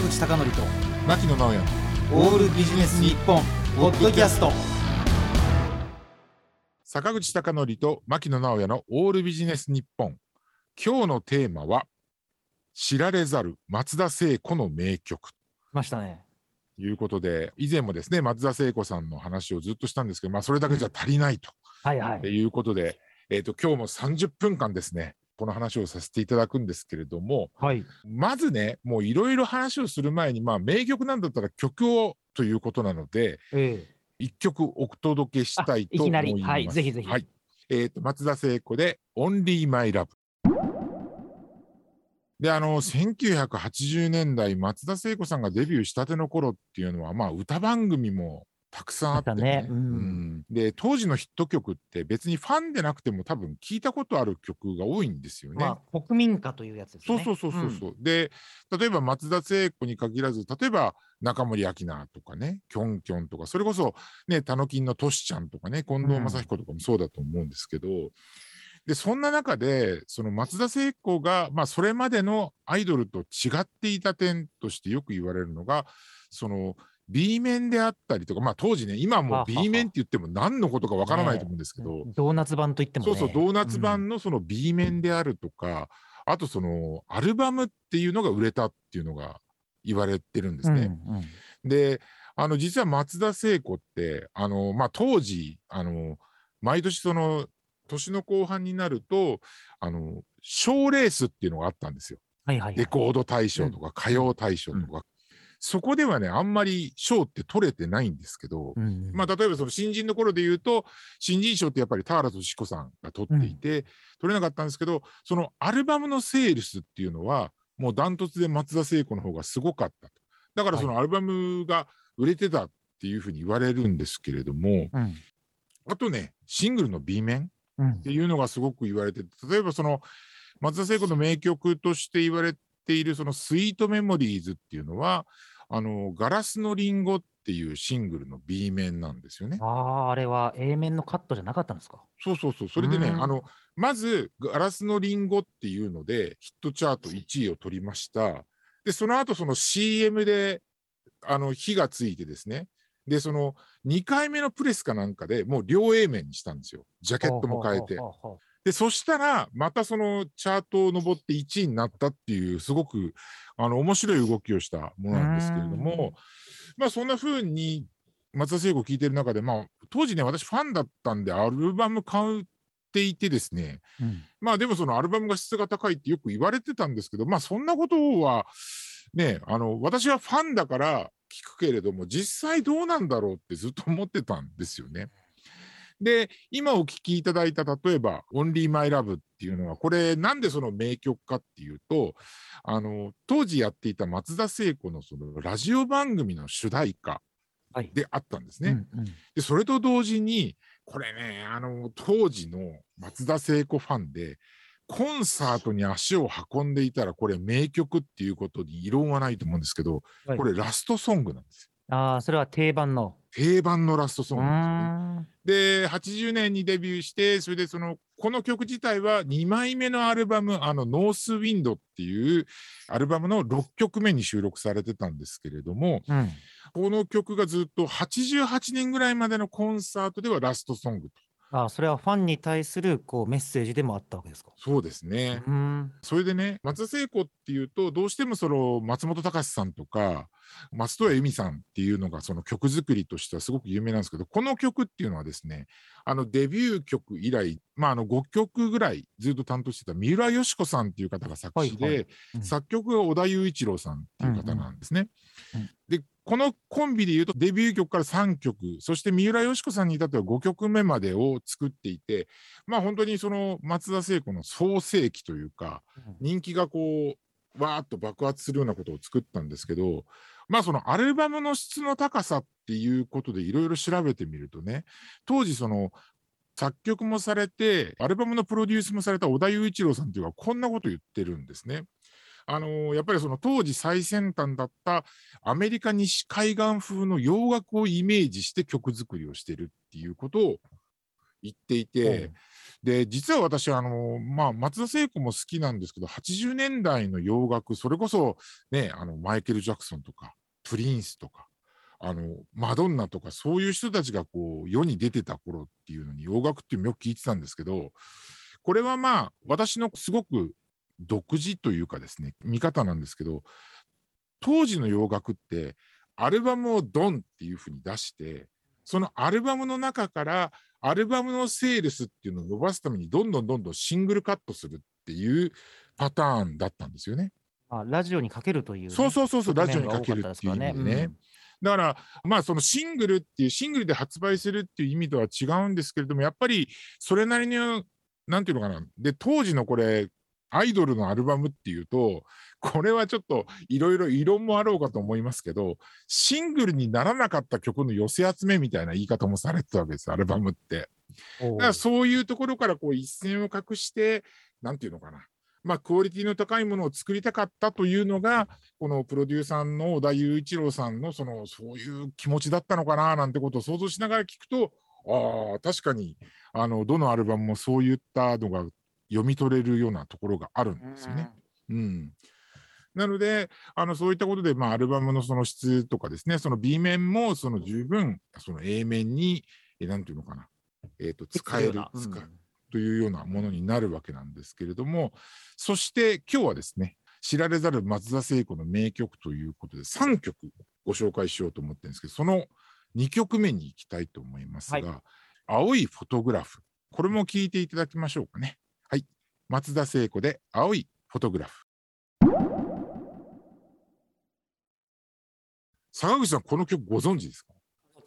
坂口孝則と牧野直哉。オールビジネス日本ポッドキャスト。坂口孝則と牧野直哉のオールビジネス日本。今日のテーマは知られざる松田聖子の名曲。来ましたね。ということで以前もですね松田聖子さんの話をずっとしたんですけど、まあ、それだけじゃ足りないと。はいはい。いうことで、えー、と今日も30分間ですねこの話をさせていただくんですけれどもはいまずねもういろいろ話をする前にまあ名曲なんだったら曲をということなのでええ一曲お届けしたいと思います。あいきなりはいぜひぜひはい。えーと松田聖子で「Only My Love」。であの1980年代松田聖子さんがデビューしたての頃っていうのはまあ歌番組もたくさんあってね。ねうん。うん。で当時のヒット曲って別にファンでなくても多分聞いたことある曲が多いんですよね。まあ国民歌というやつですね。そうそうそうそうそう、で例えば松田聖子に限らず例えば中森明菜とかねキョンキョンとかそれこそねたのきんのトシちゃんとかね近藤正彦とかもそうだと思うんですけど、でそんな中でその松田聖子が、まあ、それまでのアイドルと違っていた点としてよく言われるのがその B 面であったりとか、まあ、当時ね今も B 面って言っても何のことかわからないと思うんですけど、うんドーナツ版といってもねそうそう、ドーナツ版のその B 面であるとか、あとそのアルバムっていうのが売れたっていうのが言われてるんですね。うんうんで、あの実は松田聖子って、あのまあ、当時、あの毎年その年の後半になると、あの賞レースっていうのがあったんですよ。はいはいはいレコード大賞とか歌謡大賞とか。そこではね、あんまり賞って取れてないんですけど、うんうん。まあ、例えばその新人の頃で言うと新人賞ってやっぱり田原俊彦さんが取っていて、取れなかったんですけどそのアルバムのセールスっていうのはもうダントツで松田聖子の方がすごかったと。だからそのアルバムが売れてたっていうふうに言われるんですけれどもうん。あとねシングルの B 面うん。っていうのがすごく言われてて例えばその松田聖子の名曲として言われているその「スイートメモリーズ」っていうのはあの「ガラスのリンゴ」っていうシングルの B 面なんですよね。あああれは A 面のカットじゃなかったんですか？そうそうそう。それでね、うんあの、まず、ガラスのリンゴっていうので、ヒットチャート1位を取りました。で、その後、その CM で、あの、火がついてですね。で、その、2回目のプレスかなんかでもう両 A 面にしたんですよ。ジャケットも変えて。で、そしたら、またそのチャートを登って1位になったっていう、すごく、あの、面白い動きをしたものなんですけれども、まあ、そんな風に、松田聖子を聴いてる中で、まあ、当時ね、私ファンだったんで、アルバム買っていてですね、うんまあでもそのアルバムが質が高いってよく言われてたんですけど、まあそんなことは、ね、あの、私はファンだから聞くけれども、実際どうなんだろうってずっと思ってたんですよね。で、今お聴きいただいた、例えば、Only My Love っていうのは、これ、なんでその名曲かっていうと、あの、当時やっていた松田聖子のそのラジオ番組の主題歌はいであったんですね。うんうんで、それと同時に、これね、あの、当時の松田聖子ファンで、コンサートに足を運んでいたら、これ名曲っていうことに異論はないと思うんですけど、はいこれラストソングなんですよ。ああそれは定番の定番のラストソンうグなんですよね。で、80年にデビューして、それでその、この曲自体は2枚目のアルバム、あの、ノースウィンドっていうアルバムの6曲目に収録されてたんですけれども、うんこの曲がずっと88年ぐらいまでのコンサートではラストソングと。ああそれはファンに対するこうメッセージでもあったわけですか？そうですね。それでね、松田聖子っていうと、どうしてもその松本隆さんとか、松任谷由実さんっていうのがその曲作りとしてはすごく有名なんですけど、この曲っていうのはですね、あのデビュー曲以来、まあ、あの5曲ぐらいずっと担当してた三浦佳子さんっていう方が作詞で、はいはい。うん。作曲が小田裕一郎さんっていう方なんですね。うんうん。で、このコンビでいうとデビュー曲から3曲、そして三浦佳子さんに至っては5曲目までを作っていて、まあ本当にその松田聖子の創世期というか、人気がこう、わーっと爆発するようなことを作ったんですけど、まあそのアルバムの質の高さっていうことでいろいろ調べてみるとね、当時その作曲もされて、アルバムのプロデュースもされた小田裕一郎さんっていうのはこんなこと言ってるんですね。あのーやっぱりその当時最先端だったアメリカ西海岸風の洋楽をイメージして曲作りをしてるっていうことを言っていて、で、実は私、あの、まあ、松田聖子も好きなんですけど、80年代の洋楽、それこそ、ね、あの、マイケル・ジャクソンとか、プリンスとか、あの、マドンナとか、そういう人たちがこう、世に出てた頃っていうのに、洋楽っていうのよく聞いてたんですけど、これはまあ、私のすごく独自というかですね、見方なんですけど、当時の洋楽って、アルバムをドンっていうふうに出して、そのアルバムの中から、アルバムのセールスっていうのを伸ばすために、どんどんどんどんシングルカットするっていうパターンだったんですよね。まあ、ラジオにかけるという、ね。そうそうそうそう、ラジオにかけるっていう意味でかったですからね。だから、まあ、そのシングルっていう、シングルで発売するっていう意味とは違うんですけれども、やっぱりそれなりに、なんていうのかな。で、当時のこれ、アイドルのアルバムっていうと、これはちょっといろいろ異論もあろうかと思いますけど、シングルにならなかった曲の寄せ集めみたいな言い方もされてたわけです、アルバムって。だからそういうところからこう一線を画して、なんていうのかな。まあ、クオリティの高いものを作りたかったというのが、このプロデューサーの小田雄一郎さんの、その、そういう気持ちだったのかな、なんてことを想像しながら聞くと、ああ、確かに、あの、どのアルバムもそういったのが読み取れるようなところがあるんですよね。うん。なので、あの、そういったことで、まあ、アルバムのその質とかですね、その B 面も、その十分、その A 面に、えなんていうのかな、えっ、と、使える、うん使うというようなものになるわけなんですけれども、そして今日はですね、知られざる松田聖子の名曲ということで、3曲ご紹介しようと思ってるんですけど、その2曲目に行きたいと思いますが、はい青いフォトグラフ、これも聞いていただきましょうかね。はい。松田聖子で青いフォトグラフ。坂口さん、この曲ご存知ですか、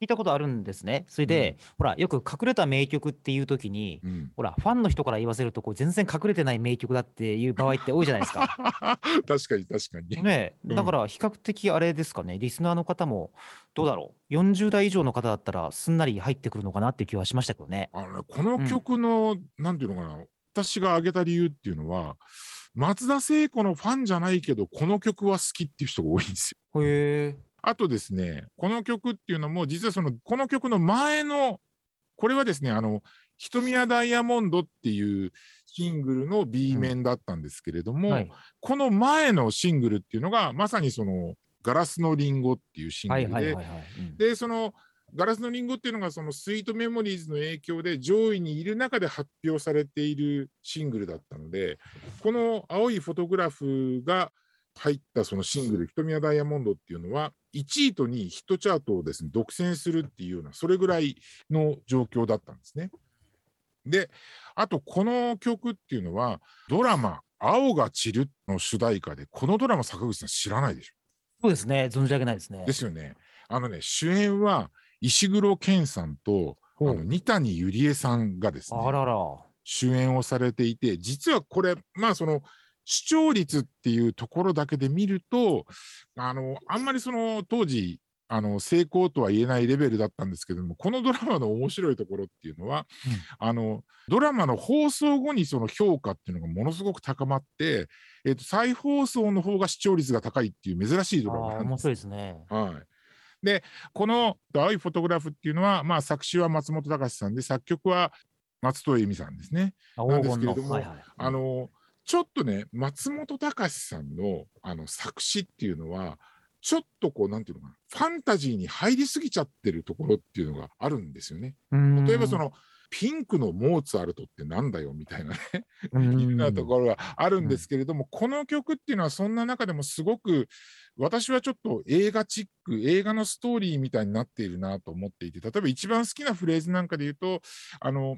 聞いたことあるんですね。それで、ほら、よく隠れた名曲っていうときに、うん、ほら、ファンの人から言わせると、こう全然隠れてない名曲だっていう場合って多いじゃないですか。確かに確かに。ねうんだから比較的あれですかね、リスナーの方もどうだろう、40代以上の方だったらすんなり入ってくるのかなっていう気はしましたけどね。あのねこの曲の、なんていうのかな、私が挙げた理由っていうのは、松田聖子のファンじゃないけど、この曲は好きっていう人が多いんですよ。へえ。あとですね、この曲っていうのも、実はその、この曲の前の、これはですね、あの、瞳やダイヤモンドっていうシングルの B 面だったんですけれども、はいこの前のシングルっていうのが、まさにその、ガラスのリンゴっていうシングルで、で、その、ガラスのリンゴっていうのが、そのスイートメモリーズの影響で上位にいる中で発表されているシングルだったので、この青いフォトグラフが入ったそのシングル、瞳やダイヤモンドっていうのは、1位と2位ヒットチャートをですね、独占するっていうような、それぐらいの状況だったんですね。で、あとこの曲っていうのは、ドラマ、青が散るの主題歌で、このドラマ坂口さん知らないでしょ？そうですね、存じ上げないですね。ですよね。あのね、主演は石黒賢さんと、あの二谷ゆりえさんがですね、あらら。主演をされていて、実はこれ、まあその、視聴率っていうところだけで見ると、あの、あんまりその当時、あの、成功とは言えないレベルだったんですけども、このドラマの面白いところっていうのは、あの、ドラマの放送後にその評価っていうのがものすごく高まって、えっ、と、再放送の方が視聴率が高いっていう珍しいドラマなんです面白いですね。はい。で、この青いフォトグラフっていうのは、まあ、作詞は松本隆さんで、作曲は松任谷由実さんですね。あなん。ですけれどもはいはい。あの、ちょっとね、松本隆さんのあの作詞っていうのは、ちょっとこう、なんていうのかな、ファンタジーに入りすぎちゃってるところっていうのがあるんですよね。例えばその、の、ピンクのモーツァルトってなんだよみたいなね、うーん。いうようなところがあるんですけれども、この曲っていうのはそんな中でもすごく私はちょっと映画チック映画のストーリーみたいになっているなと思っていて例えば一番好きなフレーズなんかで言うとあの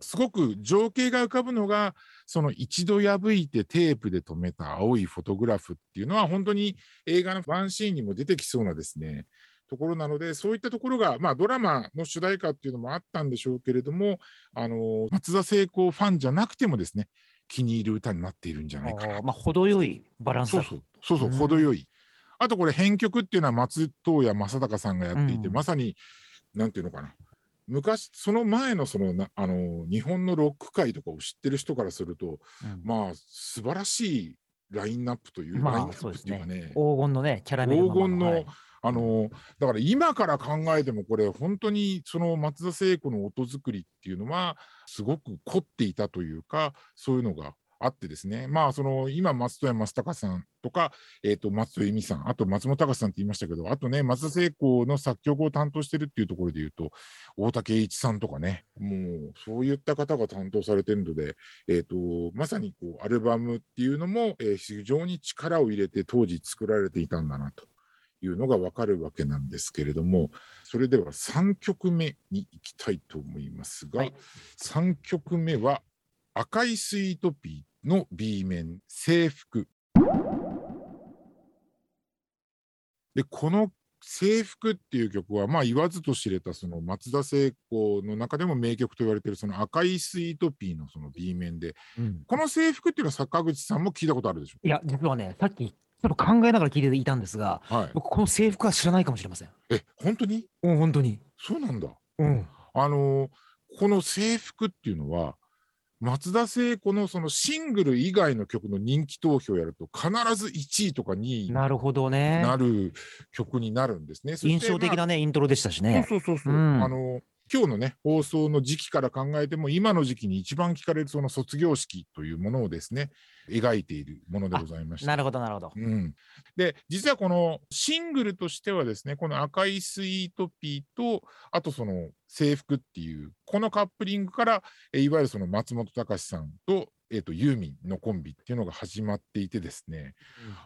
すごく情景が浮かぶのがその一度破いてテープで留めた青いフォトグラフっていうのは本当に映画のワンシーンにも出てきそうなですねところなのでそういったところが、まあ、ドラマの主題歌っていうのもあったんでしょうけれどもあの松田聖子ファンじゃなくてもですね気に入る歌になっているんじゃないかな。あーまあ、程よいバランスだ。と。そう。そうそう程よい。あとこれ編曲っていうのは松任谷正隆さんがやっていて、うん。まさになんていうのかな。昔その前のそのなあの日本のロック界とかを知ってる人からするとうん。まあ素晴らしいラインナップという、まあラインナップっていうかね。黄金のね、キャラメル黄金のはいあのだから今から考えてもこれ本当にその松田聖子の音作りっていうのはすごく凝っていたというかそういうのがあってですね、まあ、その今、松任谷正隆さんとか、えー、と松戸恵美さん、あと松本隆さんって言いましたけど、あとね、松田聖子の作曲を担当してるっていうところで言うと、大竹栄一さんとかね、もうそういった方が担当されてるので、えーと、まさにこうアルバムっていうのも、えー、非常に力を入れて当時作られていたんだなと。いうのがわかるわけなんですけれども、それでは3曲目に行きたいと思いますが、はい、3曲目は赤いスイートピーの B 面制服。で、この制服っていう曲は、まあ言わずと知れたその松田聖子の中でも名曲と言われているその赤いスイートピーのその B 面で、うん、この制服っていうのは坂口さんも聞いたことあるでしょ？いや、実はね、さっきちょっと考えながら聞いていたんですが、はい、僕、この制服は知らないかもしれません。え、本当に？うん、本当に。そうなんだ。うん。あのー、この制服っていうのは、松田聖子のそのシングル以外の曲の人気投票やると必ず1位とか2位になるほどねなる曲になるんですね。印象的なね、まあ、イントロでしたしね。そうそうそうそう、うん、あの今日のね、放送の時期から考えても、今の時期に一番聞かれるその卒業式というものをですね、描いているものでございまして。なるほど、なるほど。うん。で、実はこのシングルとしてはですね、この赤いスイートピーと、あとその制服っていう、このカップリングから、いわゆるその松本隆さんと、えーと、ユーミンのコンビっていうのが始まっていてですね、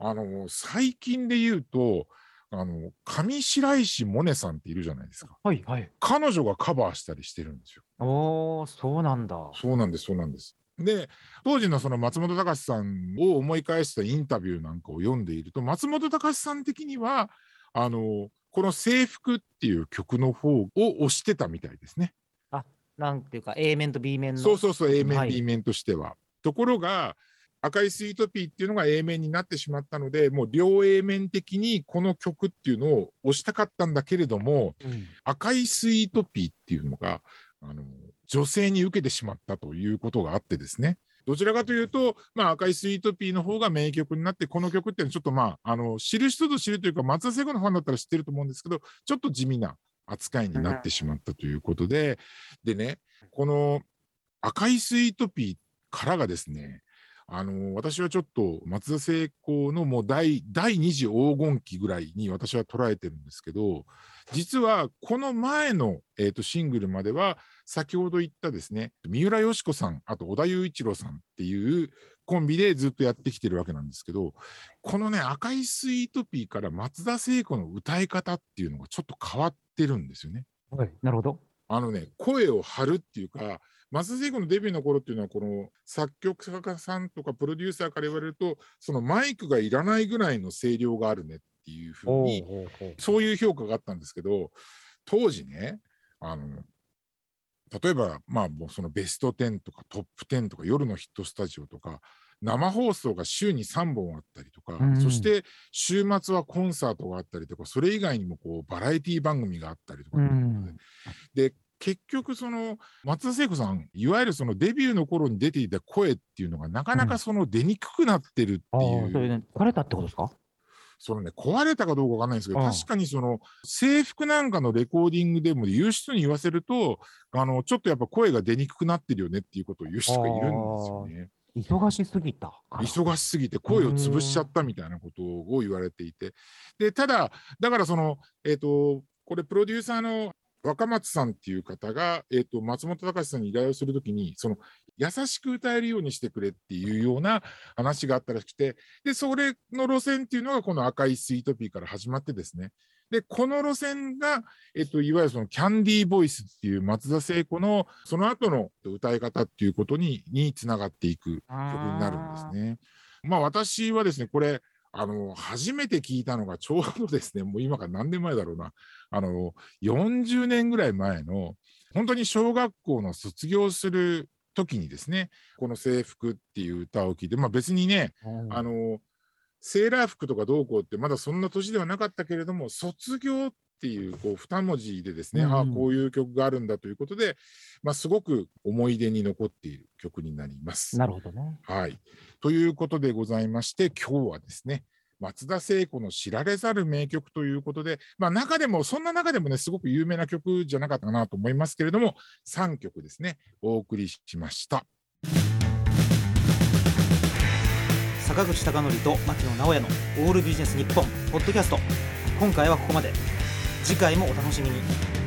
うん、あの最近で言うとあの上白石萌音さんっているじゃないですか。はいはい。彼女がカバーしたりしてるんですよ。おお、そうなんだ。そうなんです、そうなんです。で、当時のその松本隆さんを思い返したインタビューなんかを読んでいると、松本隆さん的には、あの、この制服っていう曲の方を推してたみたいですね。あ、なんていうか A 面と B 面の。そうそうそう、A 面、はい、B 面としては。ところが、赤いスイートピーっていうのが A 面になってしまったので、もう両 A 面的にこの曲っていうのを押したかったんだけれども、うん、赤いスイートピーっていうのが、あの女性に受けてしまったということがあってですね。どちらかというと、まあ、赤いスイートピーの方が名曲になって、この曲っていうのはちょっとまあ、あの知る人ぞ知るというか、松田聖子のファンだったら知ってると思うんですけど、ちょっと地味な扱いになってしまったということで、でね、この赤いスイートピーからがですね、あの私はちょっと松田聖子のもう第第二次黄金期ぐらいに私は捉えてるんですけど実はこの前の、えーと、シングルまでは先ほど言ったですね三浦佳子さんあと織田雄一郎さんっていうコンビでずっとやってきてるわけなんですけどこのね赤いスイートピーから松田聖子の歌い方っていうのがちょっと変わってるんですよね。はい、なるほどあのね声を張るっていうか松田聖子のデビューの頃っていうのは、この作曲家さんとかプロデューサーから言われると、そのマイクがいらないぐらいの声量があるねっていうふうに、そういう評価があったんですけど、当時ね、あの例えば、まあ、もうそのベスト10とかトップ10とか夜のヒットスタジオとか、生放送が週に3本あったりとか、うん、そして週末はコンサートがあったりとか、それ以外にもこうバラエティ番組があったりとか、うん、で結局その松田聖子さんいわゆるそのデビューの頃に出ていた声っていうのがなかなかその出にくくなってるっていう、うん、それね壊れたってことですか？そのね壊れたかどうかわかんないんですけど確かにその制服なんかのレコーディングでも言う人に言わせるとあのちょっとやっぱ声が出にくくなってるよねっていうことを言う人がいるんですよね。忙しすぎた忙しすぎて声を潰しちゃったみたいなことを言われていて。でただだからそのえっ、ー、とこれプロデューサーの若松さんっていう方が、えーと、松本隆さんに依頼をするときに、その優しく歌えるようにしてくれっていうような話があったらしくて、で、それの路線っていうのがこの赤いスイートピーから始まってですね、で、この路線が、えっと、いわゆるそのキャンディーボイスっていう松田聖子のその後の歌い方っていうことににつながっていく曲になるんですね。まあ私はですね、これ、あの、初めて聞いたのがちょうどですね、もう今から何年前だろうな、あの、40年ぐらい前の、本当に小学校の卒業する時にですね、この制服っていう歌を聴いて、まあ別にね、うん、あの、セーラー服とかどうこうってまだそんな年ではなかったけれども、卒業っていうこう2文字でですね、うん、ああ、こういう曲があるんだということで、まあ、すごく思い出に残っている曲になります。なるほどね。はい。ということでございまして、今日はですね、松田聖子の知られざる名曲ということで、まあ、中でも、そんな中でもね、すごく有名な曲じゃなかったかなと思いますけれども、3曲ですね、お送りしました。坂口孝則と牧野直哉のオールビジネス日本ポッドキャスト今回はここまで次回もお楽しみに。